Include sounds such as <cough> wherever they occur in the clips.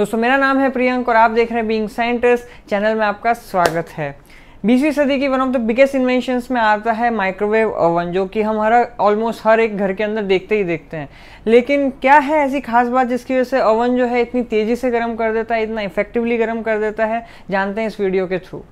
दोस्तों, मेरा नाम है प्रियंक और आप देख रहे हैं बीइंग साइंटिस्ट चैनल में आपका स्वागत है। बीसवीं सदी की one of the biggest inventions में आता है माइक्रोवेव ओवन जो कि हम हर ऑलमोस्ट हर एक घर के अंदर देखते ही देखते हैं। लेकिन क्या है ऐसी खास बात जिसकी वजह से ओवन जो है इतनी तेज़ी से गर्म कर देता है, इतना इफेक्टिवली गर्म कर देता है? जानते हैं इस वीडियो के थ्रू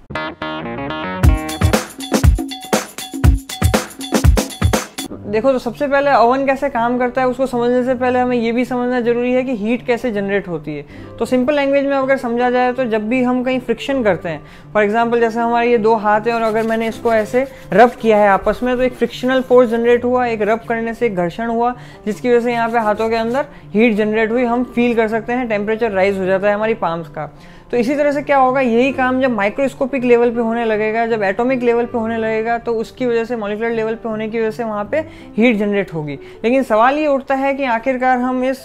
देखो तो सबसे पहले ओवन कैसे काम करता है, उसको समझने से पहले हमें ये भी समझना ज़रूरी है कि हीट कैसे जनरेट होती है। तो सिंपल लैंग्वेज में अगर समझा जाए तो जब भी हम कहीं फ्रिक्शन करते हैं फॉर एग्जांपल जैसे हमारे ये दो हाथ हैं और अगर मैंने इसको ऐसे रब किया है आपस में तो एक फ्रिक्शनल फोर्स जनरेट हुआ, एक रब करने से एक घर्षण हुआ, जिसकी वजह से यहाँ पे हाथों के अंदर हीट जनरेट हुई, हम फील कर सकते हैं टेम्परेचर राइज हो जाता है हमारी पाम्स का। तो इसी तरह से क्या होगा? यही काम जब माइक्रोस्कोपिक लेवल पे होने लगेगा, जब एटॉमिक लेवल पे होने लगेगा तो उसकी वजह से मॉलिकुलर लेवल पे होने की वजह से वहाँ पे हीट जनरेट होगी। लेकिन सवाल ये उठता है कि आखिरकार हम इस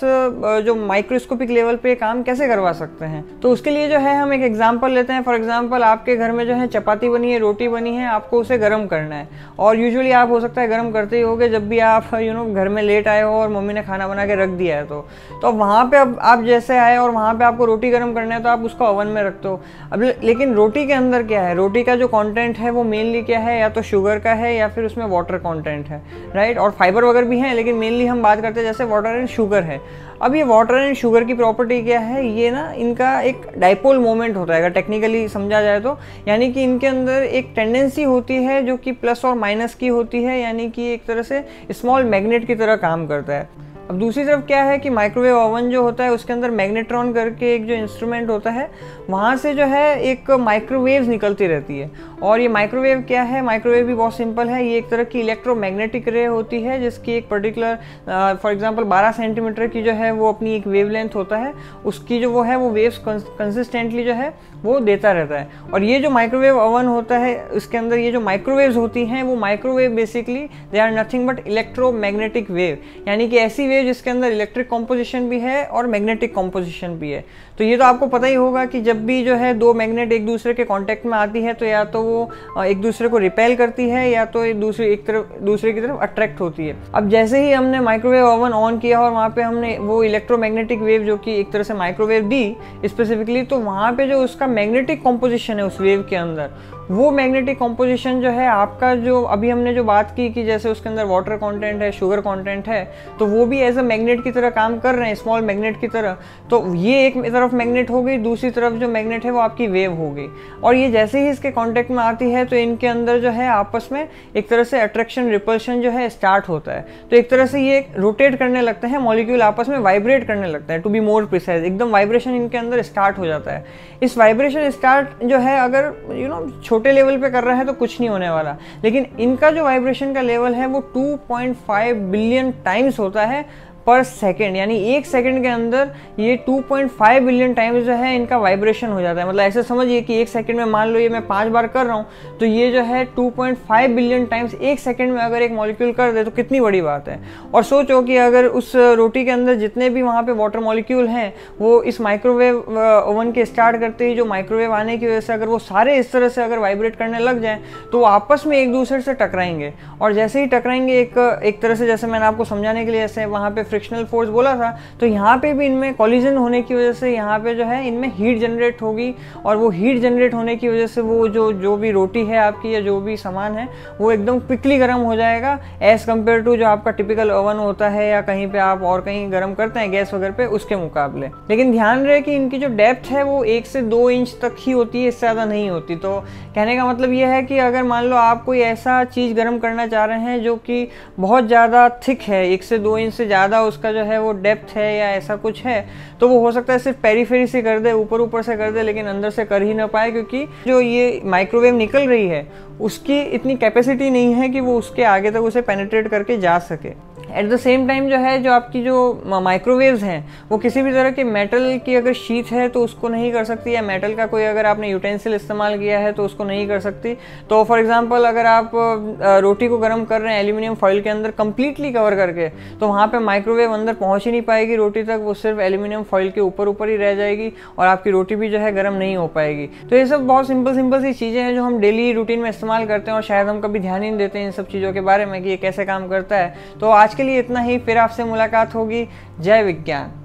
जो माइक्रोस्कोपिक लेवल पे काम कैसे करवा सकते हैं? तो उसके लिए जो है, हम एक एग्ज़ाम्पल लेते हैं। फॉर एग्ज़ाम्पल आपके घर में जो है चपाती बनी है, रोटी बनी है, आपको उसे गर्म करना है। और यूजुअली आप, हो सकता है, गर्म करते ही होगे, जब भी आप <laughs> यू नो घर में लेट आए हो और मम्मी ने खाना बना के रख दिया है तो। तो वहाँ पर अब आप जैसे आए और वहाँ पर आपको रोटी गर्म करना है तो आप उसको ओवन में रखते हो अब लेकिन रोटी के अंदर क्या है? रोटी का जो कंटेंट है वो मेनली क्या है? या तो शुगर का है या फिर उसमें वाटर कंटेंट है राइट और फाइबर वगैरह भी है, लेकिन मेनली हम बात करते हैं जैसे वाटर एंड शुगर है। अब ये वाटर एंड शुगर की प्रॉपर्टी क्या है? ये ना इनका एक डाइपोल मोमेंट होता है, अगर टेक्निकली समझा जाए तो। यानी कि इनके अंदर एक टेंडेंसी होती है जो कि प्लस और माइनस की होती है, यानी कि एक तरह से स्मॉल मैग्नेट की तरह काम करता है। अब दूसरी तरफ़ क्या है कि माइक्रोवेव ओवन जो होता है, उसके अंदर मैग्नेट्रॉन करके एक जो इंस्ट्रूमेंट होता है, वहाँ से जो है एक माइक्रोवेव्स निकलती रहती है। और ये माइक्रोवेव क्या है? माइक्रोवेव भी बहुत सिंपल है। ये एक तरह की इलेक्ट्रोमैग्नेटिक रे होती है, जिसकी एक पर्टिकुलर फॉर एग्जांपल 12 सेंटीमीटर की जो है, वो अपनी एक वेव होता है। उसकी जो वो है, वो वेव्स कंसिस्टेंटली जो है, वो देता रहता है। और ये जो माइक्रोवेव ओवन होता है उसके अंदर ये जो माइक्रोवेव्स होती हैं, वो microwave basically they are nothing but electromagnetic wave यानी कि ऐसी वेव जिसके अंदर इलेक्ट्रिक कॉम्पोजिशन भी है और मैग्नेटिक कॉम्पोजिशन भी है। तो ये तो आपको पता ही होगा कि जब भी जो है दो मैग्नेट एक दूसरे के कांटेक्ट में आती है तो या तो वो एक दूसरे को रिपेल करती है, या तो एक दूसरे, एक तरफ़, दूसरे की तरफ़ अट्रैक्ट होती है। अब जैसे ही हमने माइक्रोवेव ओवन ऑन किया और वहाँ पे हमने वो इलेक्ट्रोमैग्नेटिक वेव जो कि एक तरह से माइक्रोवेव दी स्पेसिफिकली तो वहाँ पे जो उसका मैग्नेटिक कॉम्पोजिशन है उस वेव के अंदर वो मैग्नेटिक कॉम्पोजिशन जो है, आपका जो अभी हमने जो बात की कि जैसे उसके अंदर वाटर कंटेंट है शुगर कंटेंट है तो वो भी एज अ मैग्नेट की तरह काम कर रहे हैं स्मॉल मैग्नेट की तरह। तो ये एक तरफ़ मैग्नेट हो गई, दूसरी तरफ़ जो मैग्नेट है वो आपकी वेव हो गई। और ये जैसे ही इसके कॉन्टेक्ट में आती है तो इनके अंदर जो है आपस में एक तरह से अट्रैक्शन रिपल्शन जो है स्टार्ट होता है। तो एक तरह से ये रोटेट करने लगते हैं मॉलिक्यूल आपस में वाइब्रेट करने लगता है टू बी मोर प्रिसाइज एकदम वाइब्रेशन इनके अंदर स्टार्ट हो जाता है। इस वाइब्रेशन स्टार्ट जो है, अगर यू नो छोटे लेवल पे कर रहा है तो कुछ नहीं होने वाला। लेकिन इनका जो वाइब्रेशन का लेवल है, वो 2.5 बिलियन टाइम्स होता है। पर सेकेंड, यानी एक सेकेंड के अंदर ये 2.5 बिलियन टाइम्स जो है इनका वाइब्रेशन हो जाता है। मतलब ऐसे समझिए कि एक सेकेंड में मान लो ये मैं पाँच बार कर रहा हूँ तो ये जो है 2.5 बिलियन टाइम्स एक सेकेंड में अगर एक मॉलिक्यूल कर दे तो कितनी बड़ी बात है। और सोचो कि अगर उस रोटी के अंदर जितने भी वहाँ पे वाटर मॉलिक्यूल हैं, वो इस माइक्रोवेव ओवन के स्टार्ट करते ही जो माइक्रोवेव आने की वजह से अगर वो सारे इस तरह से अगर वाइब्रेट करने लग जाए तो वो आपस में एक दूसरे से टकराएँगे। और जैसे ही टकराएँगे एक एक तरह से जैसे मैंने आपको समझाने के लिए जैसे वहाँ पे फ्रिक्शनल फोर्स बोला था तो यहाँ पे भी इनमें कॉलिजन होने की वजह से यहाँ पे जो है इनमें हीट जनरेट होगी और वो हीट जनरेट होने की वजह से वो जो जो भी रोटी है आपकी या जो भी सामान है, वो एकदम क्विकली गर्म हो जाएगा एज़ कंपेयर टू जो आपका टिपिकल ओवन होता है या कहीं पे आप और कहीं गर्म करते हैं गैस वगैरह पे, उसके मुकाबले। लेकिन ध्यान रहे कि इनकी जो डेप्थ है वो एक से दो इंच तक ही होती है, इससे ज़्यादा नहीं होती। तो कहने का मतलब ये है कि अगर मान लो आप कोई ऐसा चीज़ गर्म करना चाह रहे हैं जो कि बहुत ज़्यादा थिक है, एक से दो इंच से ज़्यादा उसका जो है वो डेप्थ है या ऐसा कुछ है तो वो हो सकता है सिर्फ़ पेरीफेरी से कर दे, ऊपर ऊपर से कर दे, लेकिन अंदर से कर ही ना पाए, क्योंकि जो ये माइक्रोवेव निकल रही है, उसकी इतनी कैपेसिटी नहीं है कि वो उसके आगे तक उसे पेनिट्रेट करके जा सके। एट द सेम टाइम जो है, जो आपकी जो माइक्रोवेव्स हैं, वो किसी भी तरह के मेटल की अगर शीट है तो उसको नहीं कर सकती या मेटल का कोई अगर आपने यूटेंसिल इस्तेमाल किया है तो उसको नहीं कर सकती। तो फॉर एग्जांपल अगर आप रोटी को गर्म कर रहे हैं एल्यूमिनियम फॉइल के अंदर कंप्लीटली कवर करके तो वहाँ पर माइक्रोवेव अंदर पहुँच ही नहीं पाएगी रोटी तक, वो सिर्फ़ एल्यूमिनियम फॉइल के ऊपर ऊपर ही रह जाएगी और आपकी रोटी भी जो है गर्म नहीं हो पाएगी। तो ये सब बहुत सिंपल सिंपल सी चीज़ें हैं जो हम डेली रूटीन में इस्तेमाल करते हैं और शायद हम कभी ध्यान ही नहीं देते हैं इन सब चीज़ों के बारे में कि ये कैसे काम करता है। तो आज के लिए इतना ही। फिर आपसे मुलाकात होगी। जय विज्ञान।